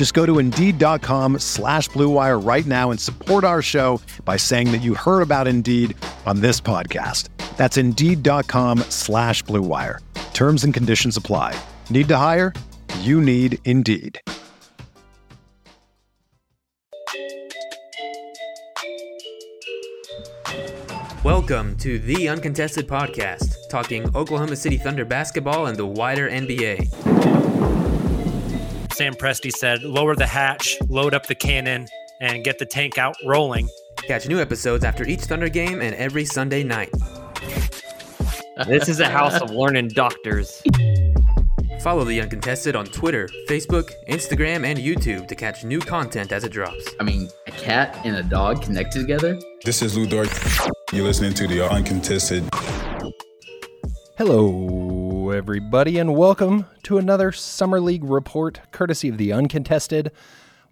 Just go to Indeed.com slash BlueWire right now and support our show by saying that you heard about Indeed on this podcast. That's Indeed.com slash BlueWire. Terms and conditions apply. Need to hire? You need Indeed. Welcome to the Uncontested Podcast, talking Oklahoma City Thunder basketball and the wider NBA. Sam Presti said, lower the hatch, load up the cannon, and get the tank out rolling. Catch new episodes after each Thunder game and every Sunday night. This is a house of learning doctors. Follow the Uncontested on Twitter, Facebook, Instagram, and YouTube to catch new content as it drops. I mean, a cat and a dog connected together? This is Lu Dort. You're listening to the Uncontested. Hello, everybody, and welcome to another Summer League report courtesy of the Uncontested.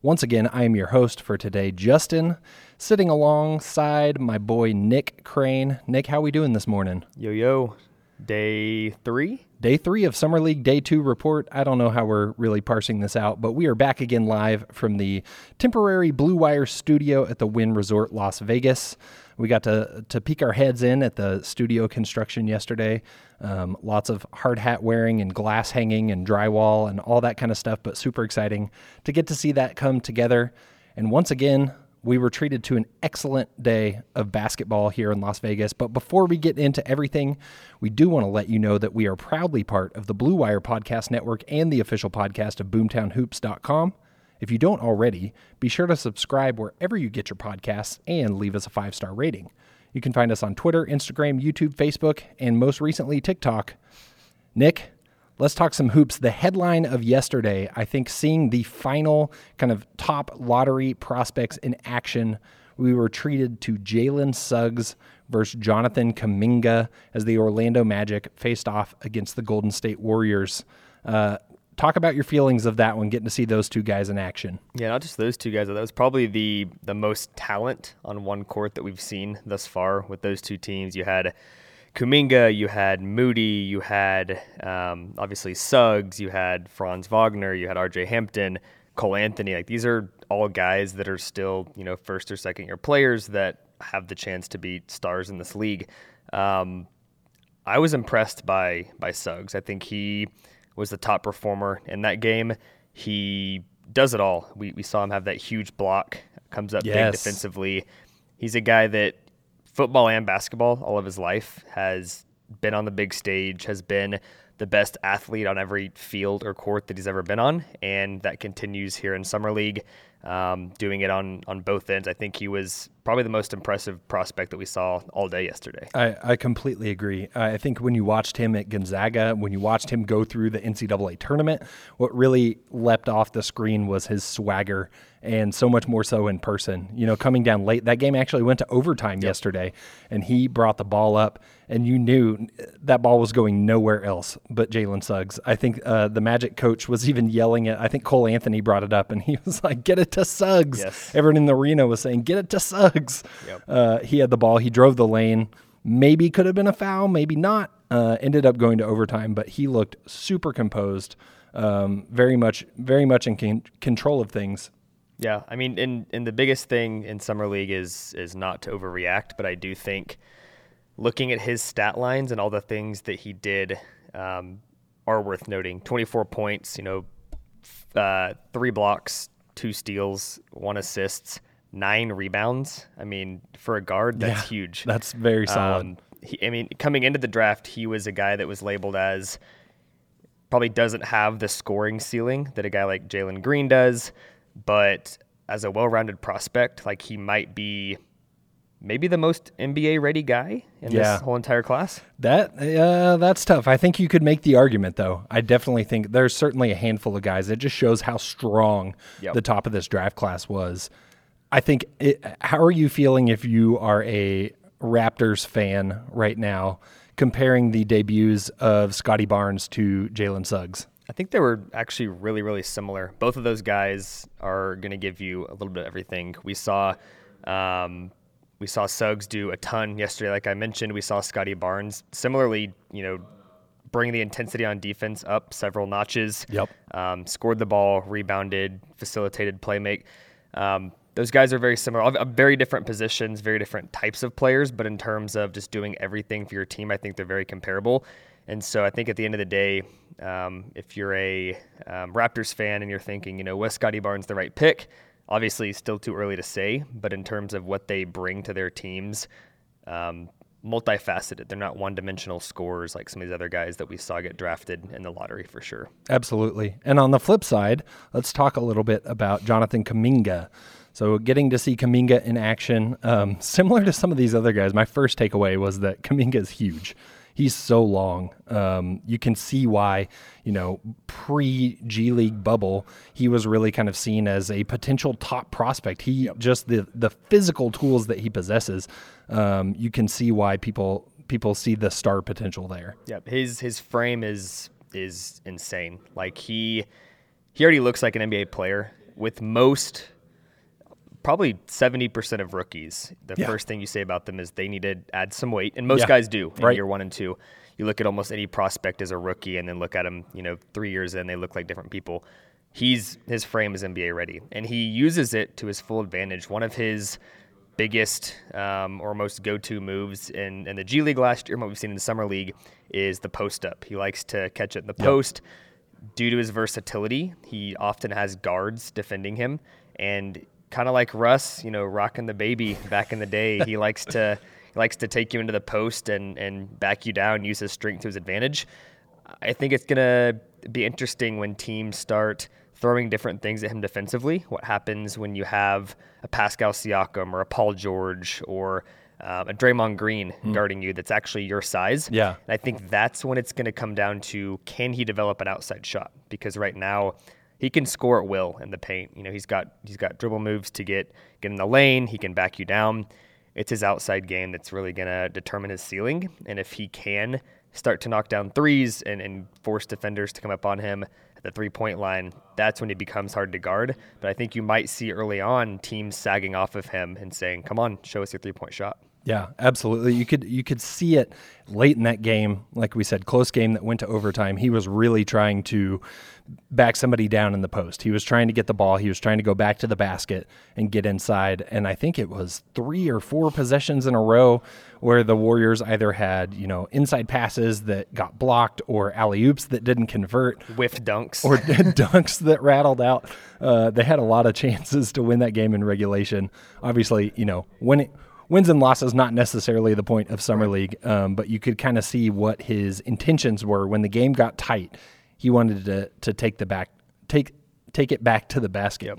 Once again, I am your host for today, Justin, sitting alongside my boy Nick Crane. Nick, how we doing this morning? Yo yo, day three. Day three of Summer League Day Two report. I don't know how we're really parsing this out, but we are back again live from the temporary Blue Wire studio at the Wynn Resort Las Vegas. We got to to peek our heads in at the studio construction yesterday. Um, lots of hard hat wearing and glass hanging and drywall and all that kind of stuff, but super exciting to get to see that come together. And once again, we were treated to an excellent day of basketball here in Las Vegas. But before we get into everything, we do want to let you know that we are proudly part of the Blue Wire Podcast Network and the official podcast of boomtownhoops.com. If you don't already, be sure to subscribe wherever you get your podcasts and leave us a five star rating. You can find us on Twitter, Instagram, YouTube, Facebook, and most recently TikTok. Nick, let's talk some hoops. The headline of yesterday, I think, seeing the final kind of top lottery prospects in action, we were treated to Jalen Suggs versus Jonathan Kuminga as the Orlando Magic faced off against the Golden State Warriors. Uh, talk about your feelings of that one, getting to see those two guys in action. Yeah, not just those two guys. That was probably the the most talent on one court that we've seen thus far with those two teams. You had Kuminga, you had Moody, you had um, obviously Suggs, you had Franz Wagner, you had R.J. Hampton, Cole Anthony. Like these are all guys that are still you know first or second year players that have the chance to be stars in this league. Um, I was impressed by by Suggs. I think he was the top performer in that game. He does it all. We, we saw him have that huge block, comes up Yes. big defensively. He's a guy that football and basketball all of his life has been on the big stage, has been the best athlete on every field or court that he's ever been on, and that continues here in summer league, um, doing it on on both ends. I think he was probably the most impressive prospect that we saw all day yesterday. I, I completely agree. I think when you watched him at Gonzaga, when you watched him go through the NCAA tournament, what really leapt off the screen was his swagger and so much more so in person. You know, coming down late, that game actually went to overtime yesterday, and he brought the ball up, and you knew that ball was going nowhere else but Jalen Suggs. I think uh, the Magic coach was even yelling at, I think Cole Anthony brought it up, and he was like, get it to Suggs. Yes. Everyone in the arena was saying, get it to Suggs. Uh, he had the ball, he drove the lane. Maybe could have been a foul, maybe not. Uh, ended up going to overtime, but he looked super composed, um, very much, very much in con- control of things. Yeah, I mean, and and the biggest thing in summer league is is not to overreact, but I do think looking at his stat lines and all the things that he did um, are worth noting. Twenty four points, you know, uh, three blocks, two steals, one assists, nine rebounds. I mean, for a guard, that's Yeah, huge. That's very solid. Um, he, I mean, coming into the draft, he was a guy that was labeled as probably doesn't have the scoring ceiling that a guy like Jalen Green does, but as a well-rounded prospect, like he might be maybe the most NBA ready guy in Yeah. this whole entire class. That uh, that's tough. I think you could make the argument though. I definitely think there's certainly a handful of guys. It just shows how strong Yep. the top of this draft class was. I think. It, how are you feeling if you are a Raptors fan right now, comparing the debuts of Scottie Barnes to Jalen Suggs? I think they were actually really, really similar. Both of those guys are going to give you a little bit of everything. We saw, um, we saw Suggs do a ton yesterday. Like I mentioned, we saw Scottie Barnes similarly, you know, bring the intensity on defense up several notches. Yep. Um, scored the ball, rebounded, facilitated play make. Um, those guys are very similar, very different positions, very different types of players, but in terms of just doing everything for your team, I think they're very comparable. And so I think at the end of the day, um, if you're a um, Raptors fan and you're thinking, you know, was Scottie Barnes the right pick? Obviously, still too early to say, but in terms of what they bring to their teams, um, multifaceted. They're not one-dimensional scorers like some of these other guys that we saw get drafted in the lottery for sure. Absolutely. And on the flip side, let's talk a little bit about Jonathan Kuminga. So, getting to see Kuminga in action, um, similar to some of these other guys, my first takeaway was that Kuminga is huge. He's so long. Um, you can see why, you know, pre G League bubble, he was really kind of seen as a potential top prospect. He just the the physical tools that he possesses, um, you can see why people people see the star potential there. Yep, his his frame is is insane. Like he he already looks like an NBA player. With most, probably seventy percent of rookies, the Yeah. first thing you say about them is they need to add some weight, and most Yeah, guys do in right. year one and two. You look at almost any prospect as a rookie, and then look at them, you know, three years in, they look like different people. He's his frame is NBA ready, and he uses it to his full advantage. One of his biggest um, or most go-to moves in, in the G League last year, and what we've seen in the summer league, is the post up. He likes to catch it in the post. Due to his versatility, he often has guards defending him, and kind of like Russ, you know, rocking the baby back in the day, he likes to he likes to take you into the post and and back you down, use his strength to his advantage. I think it's gonna be interesting when teams start throwing different things at him defensively. What happens when you have a Pascal Siakam or a Paul George or um, a Draymond Green guarding you that's actually your size? Yeah. And I think that's when it's going to come down to can he develop an outside shot? Because right now he can score at will in the paint. You know, he's got he's got dribble moves to get get in the lane. He can back you down. It's his outside game that's really to determine his ceiling. And if he can start to knock down threes and, and force defenders to come up on him at the three point line, that's when he becomes hard to guard. But I think you might see early on teams sagging off of him and saying, "Come on, show us your three point shot." Yeah, absolutely. You could you could see it late in that game, like we said, close game that went to overtime. He was really trying to back somebody down in the post. He was trying to get the ball. He was trying to go back to the basket and get inside. And I think it was three or four possessions in a row where the Warriors either had you know inside passes that got blocked or alley oops that didn't convert Whiff dunks. or dunks that rattled out. Uh, they had a lot of chances to win that game in regulation. Obviously, you know, winning wins and losses not necessarily the point of summer league, um, but you could kind of see what his intentions were when the game got tight. He wanted to to take the back take take it back to the basket.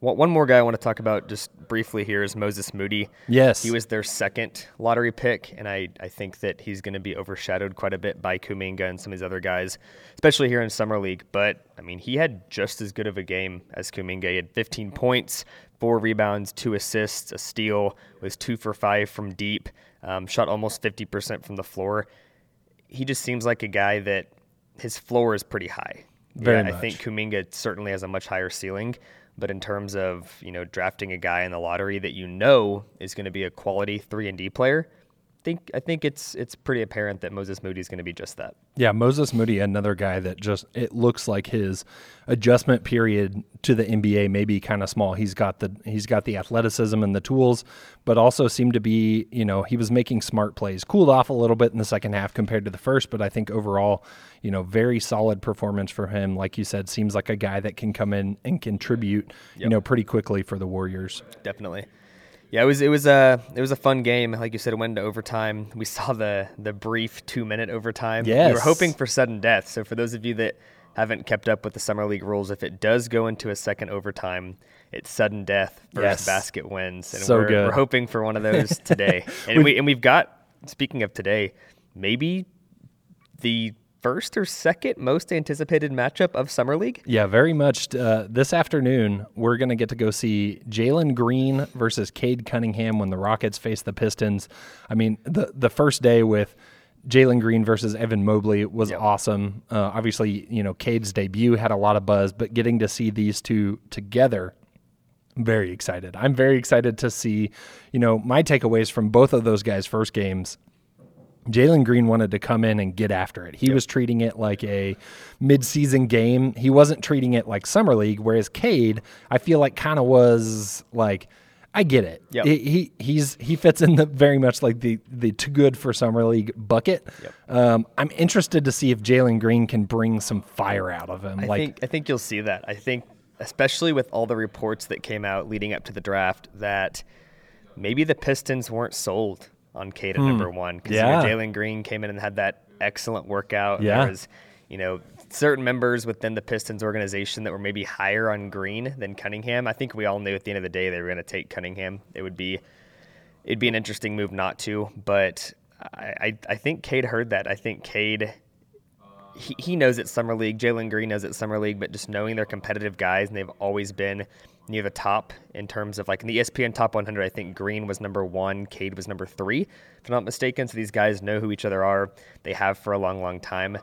One one more guy I want to talk about just briefly here is Moses Moody. Yes. He was their second lottery pick, and I, I think that he's going to be overshadowed quite a bit by Kuminga and some of these other guys, especially here in Summer League. But, I mean, he had just as good of a game as Kuminga. He had 15 points, four rebounds, two assists, a steal, was two for five from deep, um, shot almost 50% from the floor. He just seems like a guy that his floor is pretty high. Very I think Kuminga certainly has a much higher ceiling. But in terms of you know drafting a guy in the lottery that you know is going to be a quality three and D player, think I think it's it's pretty apparent that Moses Moody is going to be just that. Yeah, Moses Moody, another guy that just it looks like his adjustment period to the NBA may be kind of small. He's got the he's got the athleticism and the tools, but also seemed to be, you know, he was making smart plays. Cooled off a little bit in the second half compared to the first, but I think overall, you know, very solid performance for him. Like you said, seems like a guy that can come in and contribute, you know, pretty quickly for the Warriors. Definitely. Yeah, it was it was a it was a fun game. Like you said, it went into overtime. We saw the the brief two minute overtime. we were hoping for sudden death. So for those of you that haven't kept up with the summer league rules, if it does go into a second overtime, it's sudden death. First Yes. basket wins, and So we're, good. we're hoping for one of those today. and we and we've got speaking of today, maybe the first or second most anticipated matchup of summer league. Yeah, very much. Uh, this afternoon, we're going to get to go see Jalen Green versus Cade Cunningham when the Rockets face the Pistons. I mean, the the first day with Jalen Green versus Evan Mobley was awesome. Uh, obviously, you know, Cade's debut had a lot of buzz, but getting to see these two together very excited. I'm very excited to see, you know, my takeaways from both of those guys' first games. Jalen Green wanted to come in and get after it. He was treating it like a mid-season game. He wasn't treating it like summer league. Whereas Cade, I feel like kind of was like, I get it. Yep. He, he he's he fits in the very much like the the too good for summer league bucket. Um, I'm interested to see if Jalen Green can bring some fire out of him. I like think I think you'll see that. I think especially with all the reports that came out leading up to the draft that maybe the Pistons weren't sold on Cade at number one because Hmm. Yeah. Jalen Green came in and had that excellent workout. Yeah. There was, you know, certain members within the Pistons organization that were maybe higher on Green than Cunningham. I think we all knew at the end of the day they were going to take Cunningham. It would be it'd be an interesting move not to, but I, I, I think Cade heard that. I think Cade he, he knows it's summer league. Jalen Green knows it's summer league, but just knowing they're competitive guys and they've always been near the top in terms of like in the ESPN top 100. I think Green was number one, Cade was number three, if I'm not mistaken. So these guys know who each other are. They have for a long, long time.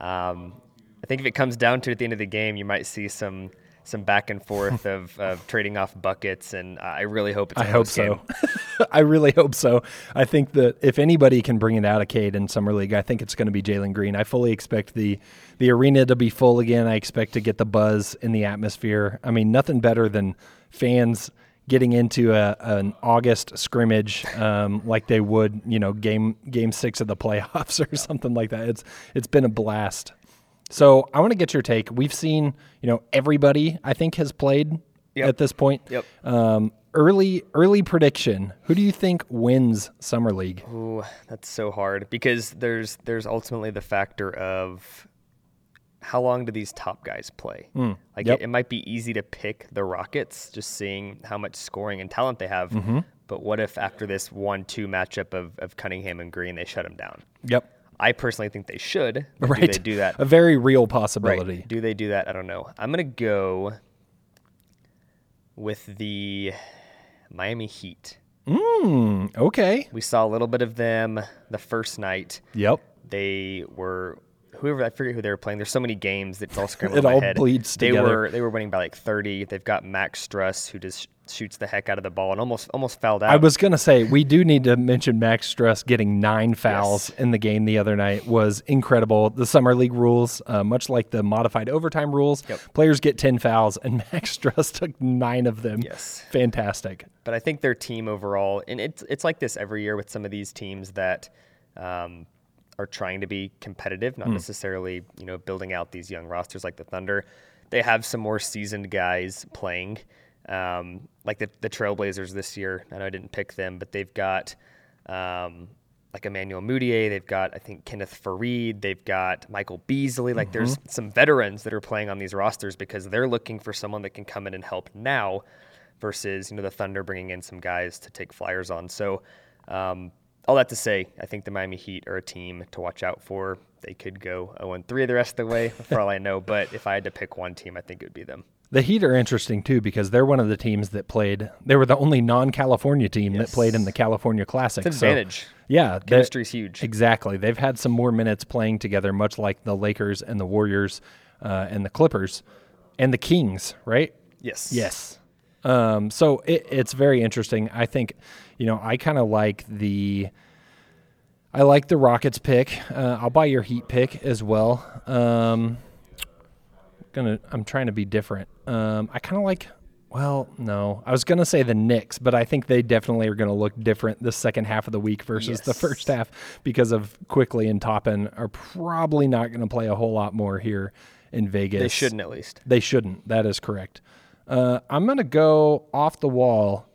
Um, I think if it comes down to it at the end of the game, you might see some some back and forth of, of trading off buckets, and I really hope it's. I hope so. I really hope so. I think that if anybody can bring it out of Cade in summer league, I think it's going to be Jalen Green. I fully expect the the arena to be full again. I expect to get the buzz in the atmosphere. I mean, nothing better than fans getting into a, an August scrimmage um, like they would, you know, game game six of the playoffs or something like that. It's it's been a blast. So I want to get your take. We've seen, you know, everybody I think has played Yep. at this point. Yep. Um, early early prediction. Who do you think wins summer league? Ooh, that's so hard because there's there's ultimately the factor of how long do these top guys play? Like Yep. it, it might be easy to pick the Rockets just seeing how much scoring and talent they have. But what if after this one-two matchup of, of Cunningham and Green, they shut them down? Yep. I personally think they should. Right. Do they do that? A very real Right. possibility. Do they do that? I don't know. I'm gonna go with the Miami Heat. Mm, okay. We saw a little bit of them the first night. Yep. they were whoever I forget who they were playing. There's so many games that it's all scrambled It in my all head. bleeds they together. were they were winning by like 30. They've got Max Strus who just shoots the heck out of the ball and almost almost fouled out. I was gonna say we do need to mention Max Strus getting nine fouls Yes. in the game the other night was incredible. The summer league rules, uh, much like the modified overtime rules, Yep. players get ten fouls, and Max Strus took nine of them. Yes. fantastic. but I think their team overall, and it's it's like this every year with some of these teams that um, are trying to be competitive, not necessarily you know building out these young rosters like the Thunder. They have some more seasoned guys playing, um, like the the Trailblazers this year. I know I didn't pick them, but they've got. Um, like Emmanuel Mudiay, they've got I think Kenneth Faried, they've got Michael Beasley. Like there's some veterans that are playing on these rosters because they're looking for someone that can come in and help now versus you know the Thunder bringing in some guys to take flyers on. So um, all that to say, I think the Miami Heat are a team to watch out for. They could go 0 3 the rest of the way, for all I know. But if I had to pick one team, I think it would be them. The Heat are interesting too because they're one of the teams that played. They were the only non-California team that played in the California Classic. It's an So, advantage. yeah, Chemistry's huge. Exactly. They've had some more minutes playing together, much like the Lakers and the Warriors uh, and the Clippers and the Kings, right? Yes. Yes. Um, so it, it's very interesting. I think, you know, I kind of like the. I like the Rockets pick. Uh, I'll buy your Heat pick as well. Um, gonna. I'm trying to be different. Um, I kind of like. Well, no, I was gonna say the Knicks, but I think they definitely are gonna look different the second half of the week versus the first half because of Quickley and Toppin are probably not gonna play a whole lot more here in Vegas. They shouldn't at least. They shouldn't. That is correct. Uh, I'm going to go off the wall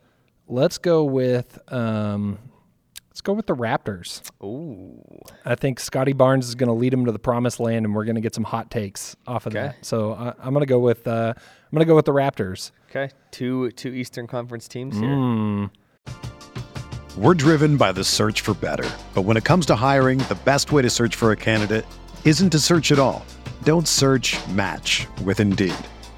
let's go with um, let's go with the Raptors. Ooh. I think Scottie Barnes is going to lead them to the promised land, and we're going to get some hot takes off of Okay. that. So I, I'm going to go with uh, I'm going to go with the Raptors. Okay. Two two Eastern Conference teams here. Mm. We're driven by the search for better. But when it comes to hiring, the best way to search for a candidate isn't to search at all. Don't search match with Indeed.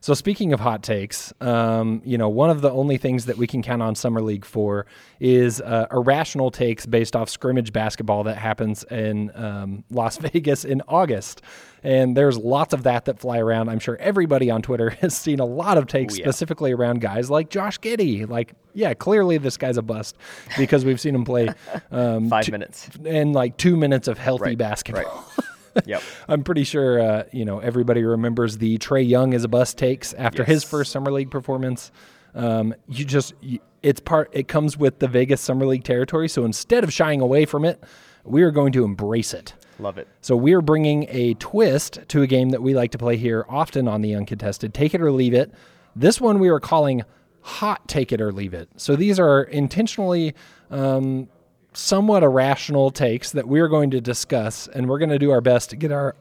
So speaking of hot takes, um, you know, one of the only things that we can count on summer league for is uh, irrational takes based off scrimmage basketball that happens in um, Las Vegas in August. And there's lots of that that fly around. I'm sure everybody on Twitter has seen a lot of takes yeah. specifically around guys like Josh Giddey. Like, yeah, clearly this guy's a bust because we've seen him play um, Five two- minutes. and like two minutes of healthy Right, basketball. right. Yep. I'm pretty sure uh, you know everybody remembers the Trae Young as a bus takes after his first summer league performance. Um, you just you, it's part it comes with the Vegas summer league territory. So instead of shying away from it, we are going to embrace it. Love it. So we are bringing a twist to a game that we like to play here often on the uncontested. Take it or leave it. This one we are calling hot take it or leave it. So these are intentionally um, somewhat irrational takes that we are going to discuss, and we're going to do our best to get our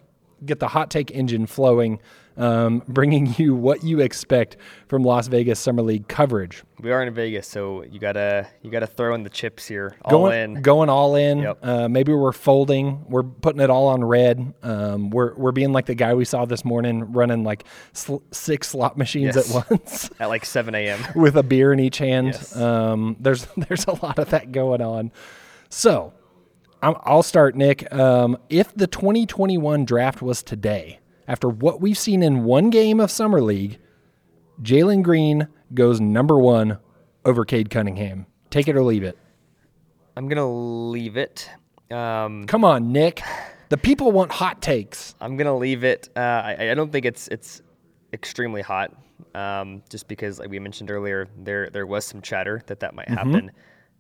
get the hot take engine flowing, um, bringing you what you expect from Las Vegas Summer League coverage. We are in Vegas, so you gotta you gotta throw in the chips here. All going, in. going all in. Yep. Uh, maybe we're folding. We're putting it all on red. Um, we're we're being like the guy we saw this morning running like sl- six slot machines Yes. at once At like 7 a.m. with a beer in each hand. Yes. Um, there's there's a lot of that going on. So I'm, I'll start, Nick. Um, if the 2021 draft was today, after what we've seen in one game of summer league, Jalen Green goes number one over Cade Cunningham. Take it or leave it. I'm gonna leave it. Um, Come on, Nick. The people want hot takes. I'm gonna leave it. Uh, I, I don't think it's it's extremely hot. Um, just because, like we mentioned earlier, there there was some chatter that that might happen.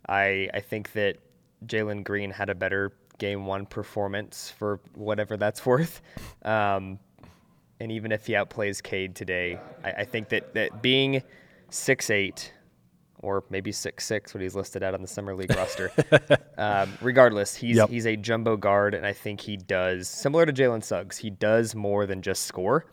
I I think that Jalen Green had a better game one performance for whatever that's worth. Um, and even if he outplays Cade today, I, I think that that being six eight or maybe six six, what he's listed out on the summer league roster. Um, regardless, he's Yep. he's a jumbo guard, and I think he does similar to Jalen Suggs. He does more than just score,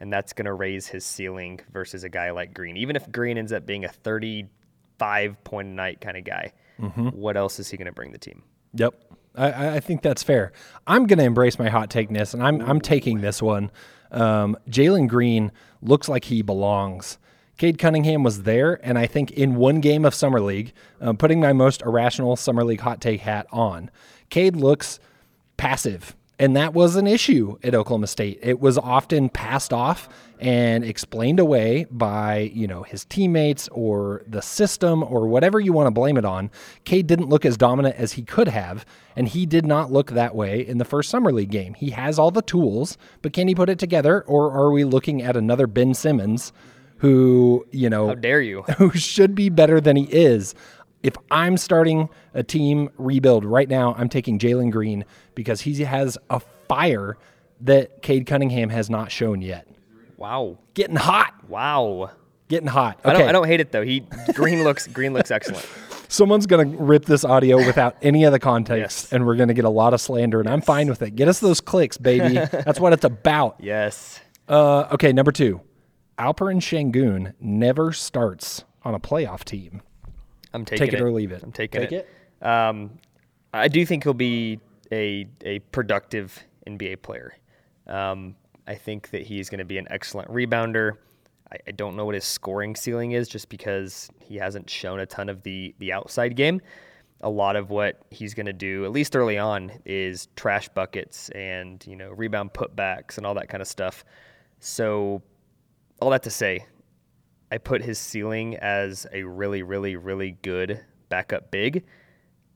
and that's going to raise his ceiling versus a guy like Green. Even if Green ends up being a thirty-five point a night kind of guy, what else is he going to bring the team? Yep. I- I, I think that's fair. I'm going to embrace my hot takeness, and I'm, I'm taking this one. Um, Jalen Green looks like he belongs. Cade Cunningham was there, and I think in one game of Summer League, um, putting my most irrational Summer League hot take hat on, Cade looks passive. And that was an issue at Oklahoma State. It was often passed off and explained away by, you know, his teammates or the system or whatever you want to blame it on. Cade didn't look as dominant as he could have, and he did not look that way in the first summer league game. He has all the tools, but can he put it together or are we looking at another Ben Simmons who, you know, How dare you? who should be better than he is. If I'm starting a team rebuild right now, I'm taking Jalen Green because he has a fire that Cade Cunningham has not shown yet. Wow, Getting hot, wow. getting hot. I don't I don't hate it though. He Green looks Green looks excellent. someone's gonna rip this audio without any of the context, Yes. and we're gonna get a lot of slander, and I'm fine with it. Get us those clicks, baby. That's what it's about. Yes. Uh, okay, number two, Alperen Sengun never starts on a playoff team. I'm taking Take it, or leave it. I'm taking Take it. Um, I do think he'll be a a productive NBA player. Um, I think that he's going to be an excellent rebounder. I, I don't know what his scoring ceiling is, just because he hasn't shown a ton of the the outside game. A lot of what he's going to do, at least early on, is trash buckets and you know rebound putbacks and all that kind of stuff. So, all that to say, I put his ceiling as a really, really, really good backup big.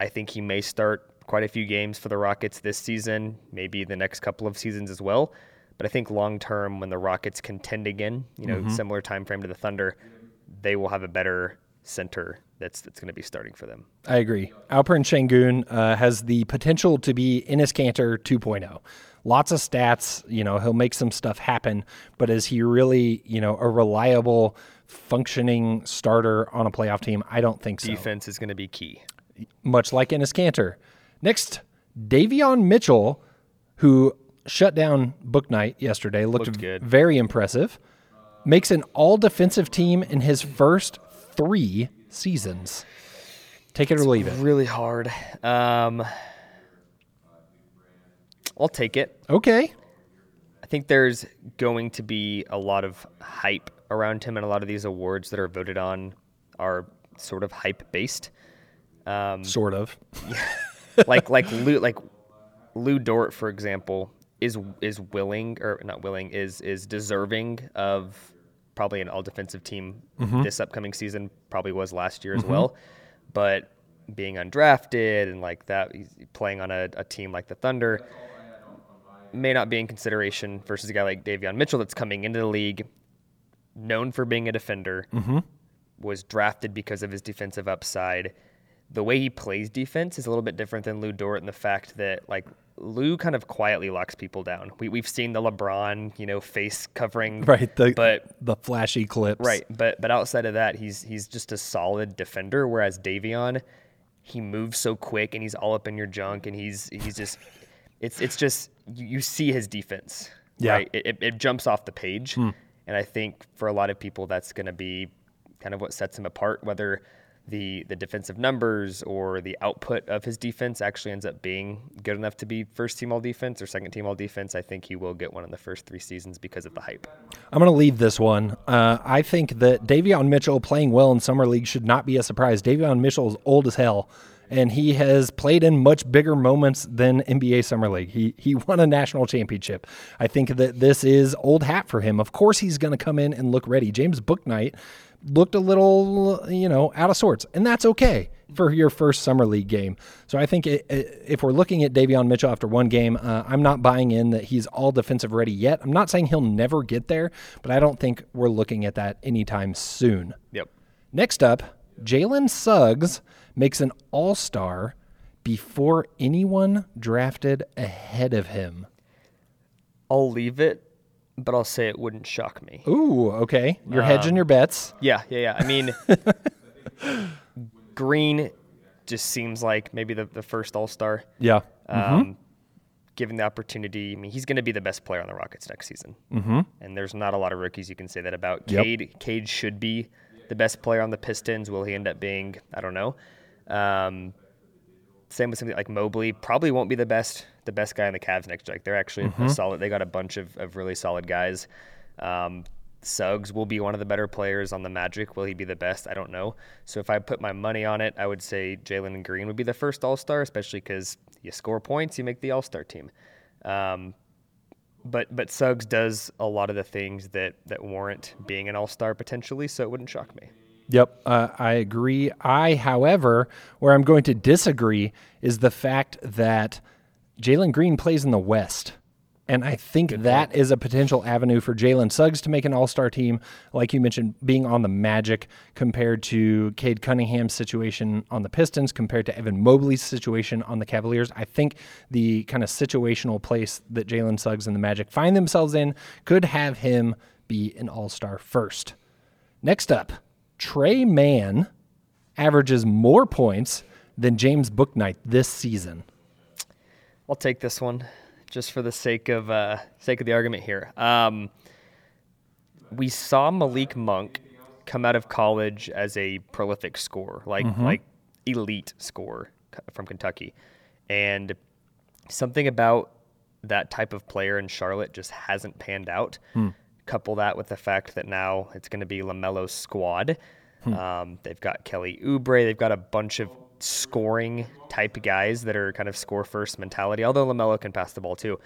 I think he may start quite a few games for the Rockets this season, maybe the next couple of seasons as well. But I think long term, when the Rockets contend again, you know, similar time frame to the Thunder, they will have a better center that's that's going to be starting for them. I agree. Alperen Sengun uh, has the potential to be Enes Kanter 2.0. Lots of stats, you know, he'll make some stuff happen, but is he really, you know, a reliable, functioning starter on a playoff team? I don't think so. Defense is going to be key. Much like Enes Kanter. Next, Davion Mitchell, who shut down Bouknight yesterday, looked, Looked good. very impressive. Makes an all defensive team in his first three seasons. Take it or leave it. Really hard. Um, I'll take it. Okay. I think there's going to be a lot of hype around him, and a lot of these awards that are voted on are sort of hype based. Um, sort of. like like Lu like Lu Dort, for example, is is willing or not willing is is deserving of probably an all defensive team mm-hmm. this upcoming season. Probably was last year as mm-hmm. well, but being undrafted and like that, playing on a, a team like the Thunder may not be in consideration versus a guy like Davion Mitchell that's coming into the league, known for being a defender, mm-hmm. was drafted because of his defensive upside. The way he plays defense is a little bit different than Lu Dort in the fact that like Lu kind of quietly locks people down. We we've seen the LeBron, you know, face covering, Right. The, but the flashy clips. Right, but but outside of that, he's he's just a solid defender. Whereas Davion, he moves so quick and he's all up in your junk, and he's he's just it's it's just you, you see his defense. Yeah. right? It, it, it jumps off the page, hmm. And I think for a lot of people, that's going to be kind of what sets him apart. Whether the the defensive numbers or the output of his defense actually ends up being good enough to be first team all defense or second team all defense, I think he will get one in the first three seasons because of the hype. I'm going to leave this one. Uh, I think that Davion Mitchell playing well in Summer League should not be a surprise. Davion Mitchell is old as hell, and he has played in much bigger moments than NBA Summer League. He, he won a national championship. I think that this is old hat for him. Of course, he's going to come in and look ready. James Bouknight looked a little, you know, out of sorts, and that's okay for your first summer league game. So I think it, it- if we're looking at Davion Mitchell after one game, uh, I'm not buying in that he's all defensive ready yet. I'm not saying he'll never get there, but I don't think we're looking at that anytime soon. Yep. Next up, Jalen Suggs makes an All Star before anyone drafted ahead of him. I'll leave it, but I'll say it wouldn't shock me. Ooh, okay. You're hedging your bets. Yeah, yeah, yeah. I mean, Green just seems like maybe the, the first All Star. Yeah. Um, Given the opportunity, I mean, he's going to be the best player on the Rockets next season. Mm-hmm. And there's not a lot of rookies you can say that about. Yep. Cade, Cade should be the best player on the Pistons. Will he end up being? I don't know. Um, same with something like Mobley. Probably won't be the best the best guy on the Cavs next year. Like they're actually a solid. They got a bunch of, of really solid guys. Um, Suggs will be one of the better players on the Magic. Will he be the best? I don't know. So if I put my money on it, I would say Jalen Green would be the first All Star, especially because you score points, you make the All Star team. Um, but but Suggs does a lot of the things that that warrant being an All Star potentially, so it wouldn't shock me. Yep, uh, I agree. I, however, where I'm going to disagree is the fact that Jalen Green plays in the West. And I think that is a potential avenue for Jalen Suggs to make an all star team, like you mentioned, being on the Magic compared to Cade Cunningham's situation on the Pistons, compared to Evan Mobley's situation on the Cavaliers. I think the kind of situational place that Jalen Suggs and the Magic find themselves in could have him be an all star first. Next up, Tre Mann averages more points than James Bouknight this season. I'll take this one just for the sake of uh, sake of the argument here. Um, we saw Malik Monk come out of college as a prolific scorer, like like elite scorer from Kentucky, and something about that type of player in Charlotte just hasn't panned out. Couple that with the fact that now it's going to be Lamelo's squad. Um, they've got Kelly Oubre. They've got a bunch of scoring type guys that are kind of score first mentality. Although Lamelo can pass the ball too.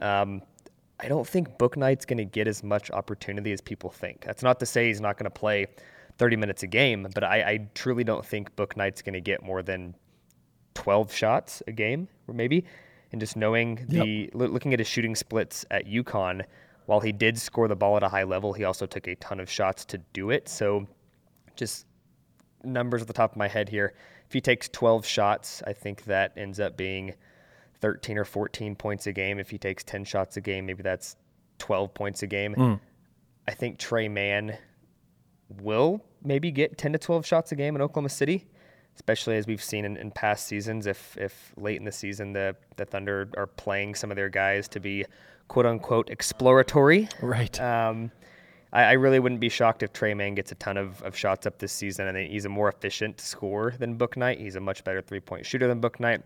Um, I don't think Bouknight's going to get as much opportunity as people think. That's not to say he's not going to play 30 minutes a game, but I, I truly don't think Bouknight's going to get more than 12 shots a game, or maybe. And just knowing the loo- looking at his shooting splits at UConn, while he did score the ball at a high level, he also took a ton of shots to do it. So, just numbers at the top of my head here. If he takes 12 shots, I think that ends up being 13 or 14 points a game. If he takes 10 shots a game, maybe that's 12 points a game. Hmm. I think Tre Mann will maybe get 10 to 12 shots a game in Oklahoma City, especially as we've seen in, in past seasons. If if late in the season the, the Thunder are playing some of their guys to be quote unquote exploratory. Right. Um, I, I really wouldn't be shocked if Tre Mann gets a ton of, of shots up this season. I think he's a more efficient scorer than Bouknight. He's a much better three point shooter than Bouknight.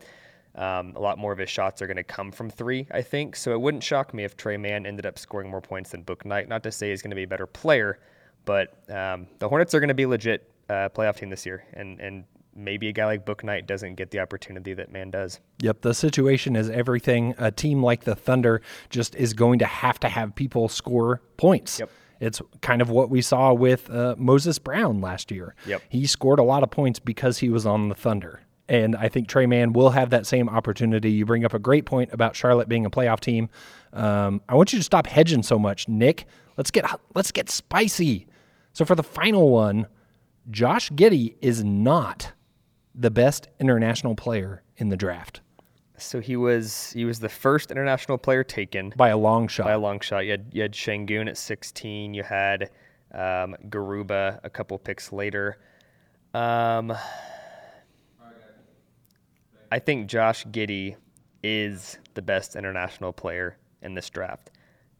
Um, a lot more of his shots are going to come from three, I think. So it wouldn't shock me if Tre Mann ended up scoring more points than Bouknight. Not to say he's going to be a better player, but um, the Hornets are going to be legit uh, playoff team this year, and and maybe a guy like Bouknight doesn't get the opportunity that Mann does. Yep, the situation is everything. A team like the Thunder just is going to have to have people score points. Yep. It's kind of what we saw with uh, Moses Brown last year. Yep. He scored a lot of points because he was on the Thunder. And I think Tre Mann will have that same opportunity. You bring up a great point about Charlotte being a playoff team. Um, I want you to stop hedging so much, Nick. Let's get let's get spicy. So for the final one, Josh Giddey is not the best international player in the draft So he was he was the first international player taken by a long shot. by a long shot. You had you had Sengun at 16. You had um, Garuba a couple picks later. Um, I think Josh Giddey is the best international player in this draft,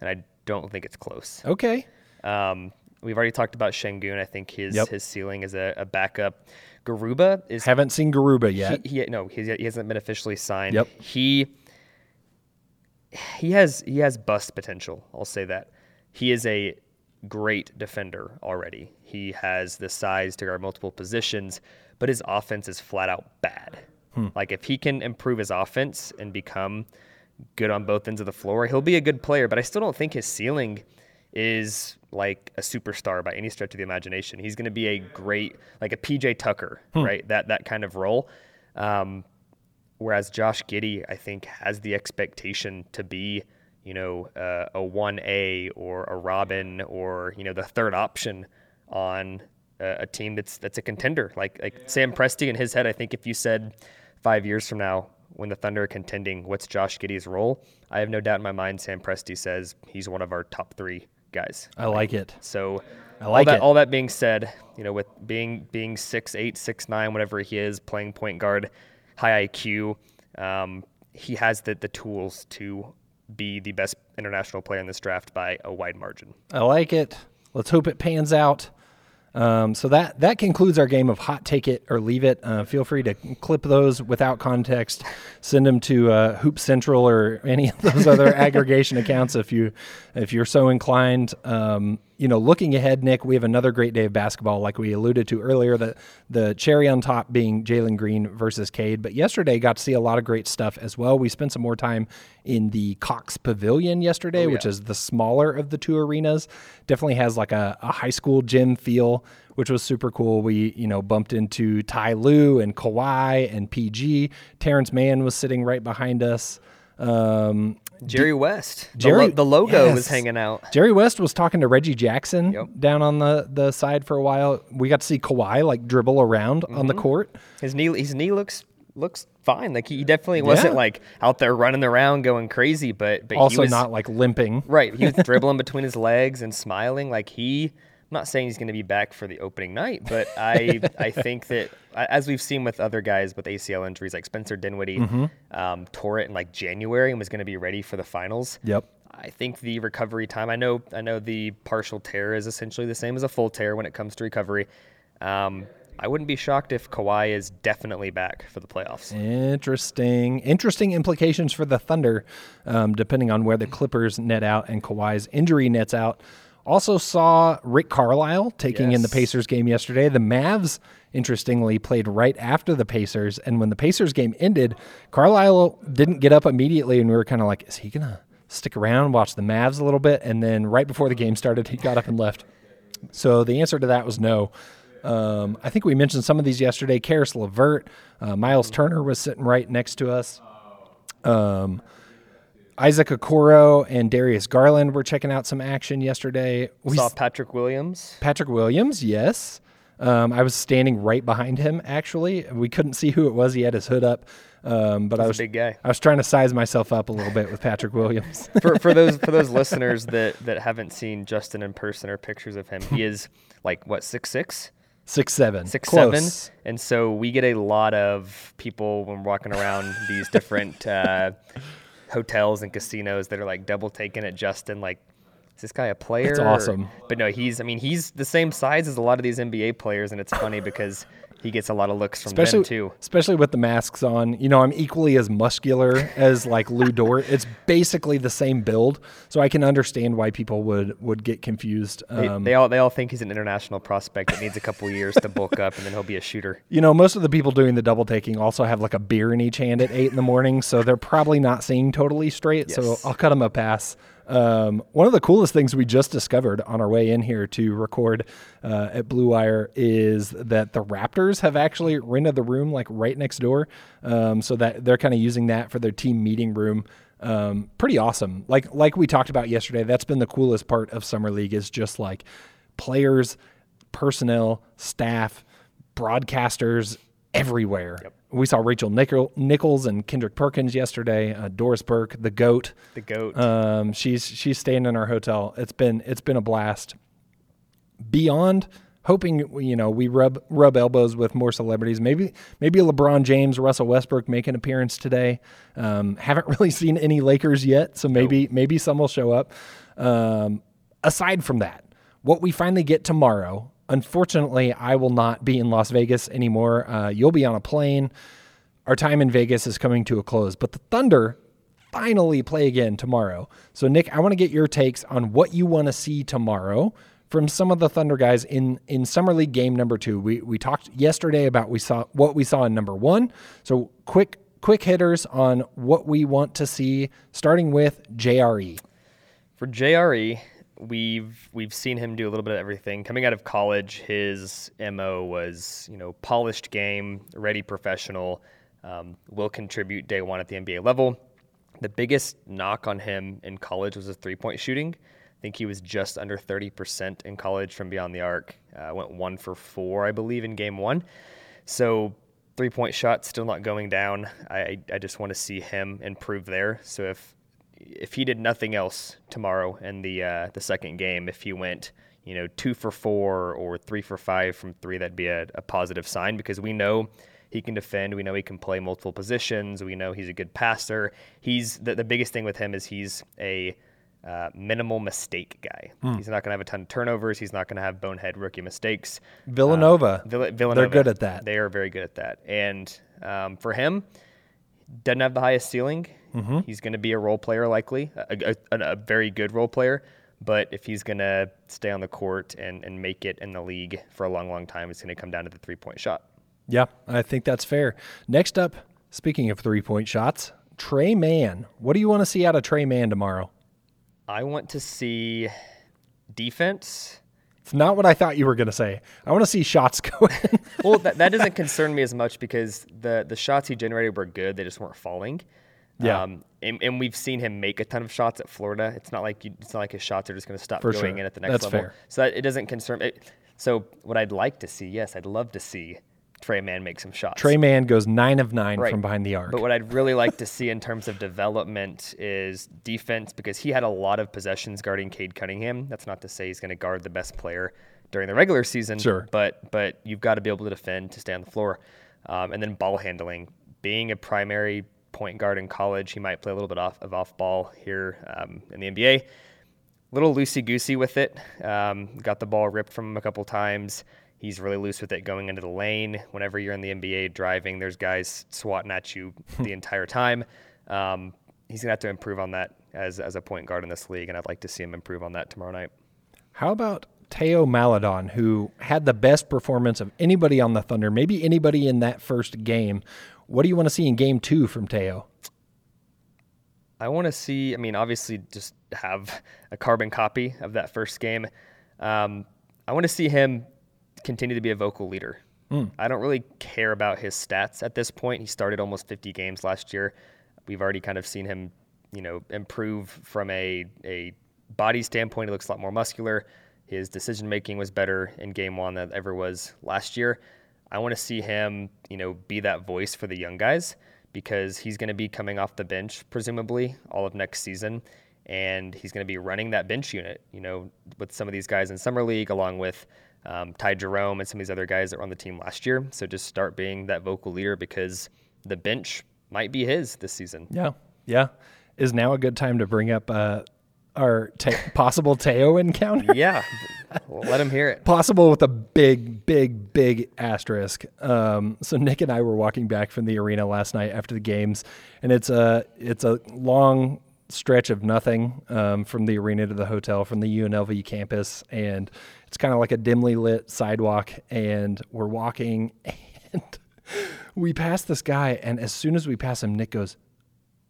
and I don't think it's close. okay. Um, we've already talked about Sengun. I think his Yep. his ceiling is a, a backup. Garuba is Haven't seen Garuba yet. he, he no, he's, he hasn't been officially signed. Yep. He he has he has bust potential. I'll say that. He is a great defender already. He has the size to guard multiple positions, but his offense is flat out bad. Hmm. Like if he can improve his offense and become good on both ends of the floor, he'll be a good player, but I still don't think his ceiling is like a superstar by any stretch of the imagination. He's going to be a great, like a PJ Tucker, right? That that kind of role. Um, whereas Josh Giddey, I think, has the expectation to be, you know, uh, a one A or a Robin or you know the third option on a, a team that's that's a contender. Like like Sam Presti in his head, I think if you said five years from now when the Thunder are contending, what's Josh Giddey's role? I have no doubt in my mind. Sam Presti says he's one of our top three guys. I like it. So I like all that, it. All that being said, you know, with being being six eight, six nine, whatever he is, playing point guard, high IQ, um, he has the the tools to be the best international player in this draft by a wide margin. I like it. Let's hope it pans out. Um, so that that concludes our game of hot take it or leave it. Uh, feel free to clip those without context, send them to uh, Hoop Central or any of those other aggregation accounts if you if you're so inclined. Um, you know, looking ahead, Nick, we have another great day of basketball, like we alluded to earlier. The the cherry on top being Jalen Green versus Cade, but yesterday got to see a lot of great stuff as well. We spent some more time in the Cox Pavilion yesterday, which is the smaller of the two arenas. Definitely has like a, a high school gym feel, which was super cool. We, you know, bumped into Ty Lue and Kawhi and PG. Terrence Mann was sitting right behind us. Um, Jerry West, the, Jerry- lo- the logo yes. was hanging out. Jerry West was talking to Reggie Jackson Yep. down on the, the side for a while. We got to see Kawhi like dribble around on Mm-hmm. the court. His knee, his knee looks looks fine. Like he definitely wasn't Yeah. like out there running around going crazy, but but he Also was, not like limping. Right. He was dribbling between his legs and smiling like he. I'm not saying he's going to be back for the opening night, but I I think that as we've seen with other guys with ACL injuries like Spencer Dinwiddie, Mm-hmm. um, tore it in like January and was going to be ready for the finals. Yep. I think the recovery time. I know. I know the partial tear is essentially the same as a full tear when it comes to recovery. Um, I wouldn't be shocked if Kawhi is definitely back for the playoffs. Interesting. Interesting implications for the Thunder, um, depending on where the Clippers net out and Kawhi's injury nets out. Also saw Rick Carlisle taking in the Pacers game yesterday. The Mavs, interestingly, played right after the Pacers, and when the Pacers game ended, Carlisle didn't get up immediately, and we were kind of like, "Is he gonna stick around, watch the Mavs a little bit?" And then right before the game started, he got up and left. So the answer to that was no. Um, I think we mentioned some of these yesterday. Caris LeVert, uh, Miles Turner was sitting right next to us. Um, Isaac Okoro and Darius Garland were checking out some action yesterday. We Saw Patrick Williams. Patrick Williams, yes. Um, I was standing right behind him. Actually, we couldn't see who it was. He had his hood up, um, but I He's a was big guy. I was trying to size myself up a little bit with Patrick Williams. for, for those for those listeners that that haven't seen Justin in person or pictures of him, he is like what six six, Six seven, six Close. seven, and so we get a lot of people when walking around these different uh, hotels and casinos that are like double taking at Justin, like. Is this guy a player? It's or-" awesome. But no, he's. I mean, he's the same size as a lot of these NBA players, and it's funny because he gets a lot of looks from especially them too. especially with the masks on. You know, I'm equally as muscular as like Lu Dort. It's basically the same build, so I can understand why people would would get confused. They, Um, they all they all think he's an international prospect that needs a couple years to bulk up, and then he'll be a shooter. you know, most of the people doing the double taking also have like a beer in each hand at eight in the morning, so they're probably not seeing totally straight. So I'll cut them a pass. Um, one of the coolest things we just discovered on our way in here to record uh, at BlueWire is that the Raptors have actually rented the room like right next door, um, so that they're kind of using that for their team meeting room. Um, pretty awesome. Like like we talked about yesterday, that's been the coolest part of summer league is just like players, personnel, staff, broadcasters everywhere. We saw Rachel Nichol- Nichols and Kendrick Perkins yesterday. Uh, Doris Burke, the goat. The goat. Um, she's she's staying in our hotel. It's been it's been a blast. Beyond hoping you know we rub rub elbows with more celebrities. Maybe maybe LeBron James, Russell Westbrook make an appearance today. Um, haven't really seen any Lakers yet, so maybe maybe some will show up. Um, aside from that, what we finally get tomorrow. Unfortunately, I will not be in Las Vegas anymore. Uh, you'll be on a plane. Our time in Vegas is coming to a close, but the Thunder finally play again tomorrow. So, Nick, I want to get your takes on what you want to see tomorrow from some of the Thunder guys in in summer league game number two. We we talked yesterday about we saw what we saw in number one. So, quick quick hitters on what we want to see, starting with. JRE. For JRE, we've we've seen him do a little bit of everything. Coming out of college, his mo was you know polished game, ready professional, um, will contribute day one at the NBA level. The biggest knock on him in college was his three point shooting. I think he was just under 30% in college from beyond the arc. Uh, went one for four, I believe, in game one. So three point shot still not going down. I, I just want to see him improve there. So if if he did nothing else tomorrow in the uh, the second game, if he went you know two for four or three for five from three, that'd be a, a positive sign because we know he can defend. We know he can play multiple positions. We know he's a good passer. He's the, the biggest thing with him is he's a uh, minimal mistake guy. He's not going to have a ton of turnovers. He's not going to have bonehead rookie mistakes. Villanova. Vill- Villanova. They're good at that. They are very good at that. And um, for him, doesn't have the highest ceiling. Mm-hmm. He's going to be a role player, likely a, a, a very good role player. But if he's going to stay on the court and, and make it in the league for a long, long time, it's going to come down to the three point shot. Yeah, I think that's fair. Next up, speaking of three point shots, Tre Mann. What do you want to see out of Tre Mann tomorrow? I want to see defense. It's not what I thought you were going to say. I want to see shots go in. Well, that, that doesn't concern me as much because the the shots he generated were good. They just weren't falling. Yeah. Um, and, and we've seen him make a ton of shots at Florida. It's not like you, it's not like his shots are just going to stop For going sure. in at the next That's level. fair. So that, it doesn't concern me. So what I'd like to see, yes, I'd love to see Tre Mann make some shots. Tre Mann goes nine of nine Right. from behind the arc. But what I'd really like to see in terms of development is defense because he had a lot of possessions guarding Cade Cunningham. That's not to say he's going to guard the best player during the regular season. Sure. But but you've got to be able to defend to stay on the floor, um, and then ball handling. Being a primary point guard in college. He might play a little bit off of off ball here um, in the NBA. Little loosey goosey with it. Um, got the ball ripped from him a couple times. He's really loose with it going into the lane. Whenever you're in the NBA driving, there's guys swatting at you the entire time. Um, he's gonna have to improve on that as as a point guard in this league, and I'd like to see him improve on that tomorrow night. How about Teo Maledon, who had the best performance of anybody on the Thunder, maybe anybody in that first game? What do you want to see in game two from Teo? I want to see. I mean, obviously, just have a carbon copy of that first game. Um, I want to see him continue to be a vocal leader. Mm. I don't really care about his stats at this point. He started almost 50 games last year. We've already kind of seen him, you know, improve from a a body standpoint. He looks a lot more muscular. His decision making was better in game one than ever was last year. I want to see him, you know, be that voice for the young guys because he's going to be coming off the bench presumably all of next season and he's going to be running that bench unit, you know, with some of these guys in summer league along with um, Ty Jerome and some of these other guys that were on the team last year. So just start being that vocal leader because the bench might be his this season. Yeah, yeah. Is now a good time to bring up uh, our te- possible Teo encounter? Yeah, let him hear it. Possible with a big, big, big asterisk. Um, so Nick and I were walking back from the arena last night after the games, and it's a it's a long stretch of nothing um, from the arena to the hotel from the UNLV campus, and it's kind of like a dimly lit sidewalk. And we're walking, and we pass this guy, and as soon as we pass him, Nick goes,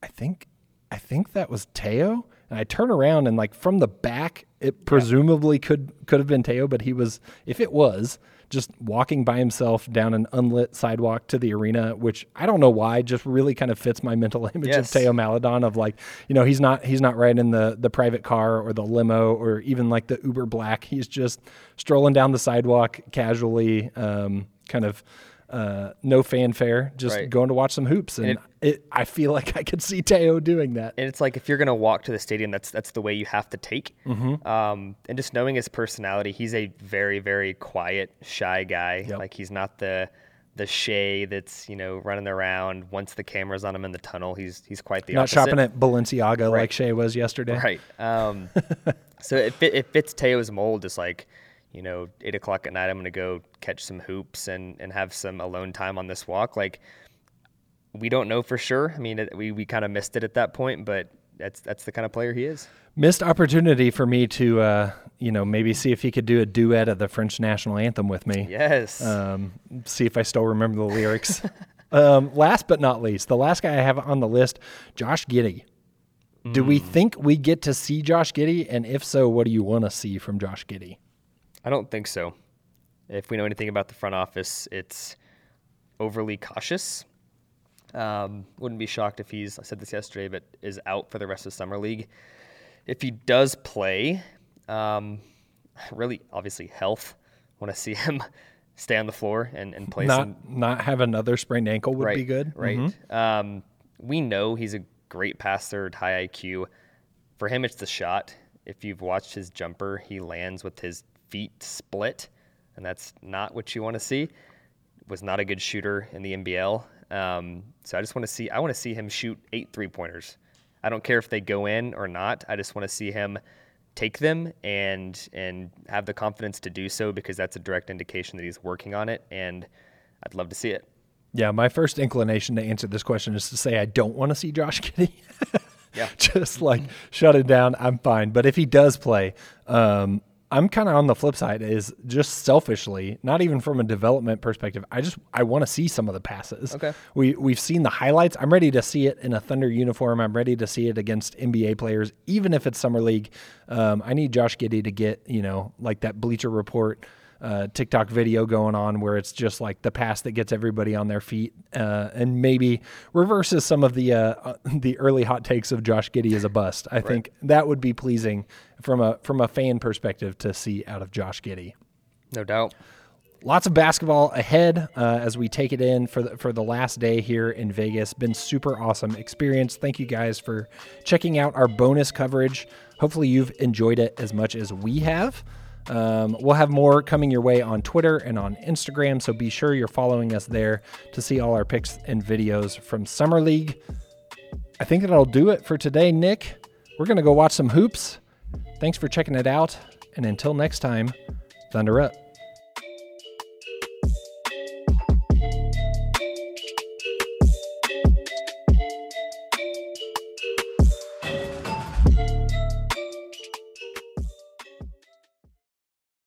"I think, I think that was Teo." And I turn around and like from the back, it presumably could could have been Teo, but he was, if it was, just walking by himself down an unlit sidewalk to the arena, which I don't know why, just really kind of fits my mental image Yes. of Teo Maledon of like, you know, he's not he's not riding the the private car or the limo or even like the Uber Black. He's just strolling down the sidewalk casually, um, kind of uh, no fanfare, just Right. going to watch some hoops. And, And it, I feel like I could see Teo doing that. And it's like if you're gonna walk to the stadium, that's that's the way you have to take. Mm-hmm. Um, and just knowing his personality, he's a very very quiet, shy guy. Yep. Like he's not the the Shai that's you know running around. Once the camera's on him in the tunnel, he's he's quite the not opposite. shopping at Balenciaga like Right. Shai was yesterday. Right. Um, so it, fit, it fits Teo's mold. Just like, you know, eight o'clock at night, I'm going to go catch some hoops and, and have some alone time on this walk. Like, we don't know for sure. I mean, it, we, we kind of missed it at that point, but that's that's the kind of player he is. Missed opportunity for me to, uh, you know, maybe see if he could do a duet of the French national anthem with me. Yes. Um, see if I still remember the lyrics. um, last but not least, the last guy I have on the list, Josh Giddey. Do we think we get to see Josh Giddey? And if so, what do you want to see from Josh Giddey? I don't think so. If we know anything about the front office, it's overly cautious. Um, wouldn't be shocked if he's, I said this yesterday, but is out for the rest of Summer League. If he does play, um, really, obviously, health. Want to see him stay on the floor and, and play Not some. not have another sprained ankle would right, be good. Right. Mhm. Um, we know he's a great passer, high IQ. For him, it's the shot. If you've watched his jumper, he lands with his feet split, and that's not what you want to see. Was not a good shooter in the NBL. Um, so I just want to see. I want to see him shoot eight three pointers. I don't care if they go in or not. I just want to see him take them and and have the confidence to do so because that's a direct indication that he's working on it, and I'd love to see it. Yeah, my first inclination to answer this question is to say I don't want to see Josh Giddey. Yeah. Just like shut it down. I'm fine. But if he does play, um, I'm kind of on the flip side. Is just selfishly, not even from a development perspective. I just I want to see some of the passes. Okay. We we've seen the highlights. I'm ready to see it in a Thunder uniform. I'm ready to see it against NBA players, even if it's summer league. Um, I need Josh Giddey to get you know like that Bleacher Report uh, TikTok video going on where it's just like the pass that gets everybody on their feet, uh, and maybe reverses some of the uh, uh, the early hot takes of Josh Giddey as a bust. I think that would be pleasing from a from a fan perspective to see out of Josh Giddey. No doubt. Lots of basketball ahead uh, as we take it in for the, for the last day here in Vegas. Been super awesome experience. Thank you guys for checking out our bonus coverage. Hopefully you've enjoyed it as much as we have. Um, we'll have more coming your way on Twitter and on Instagram, so be sure you're following us there to see all our pics and videos from Summer League. I think that'll do it for today, Nick. We're going to go watch some hoops. Thanks for checking it out. And until next time, Thunder up.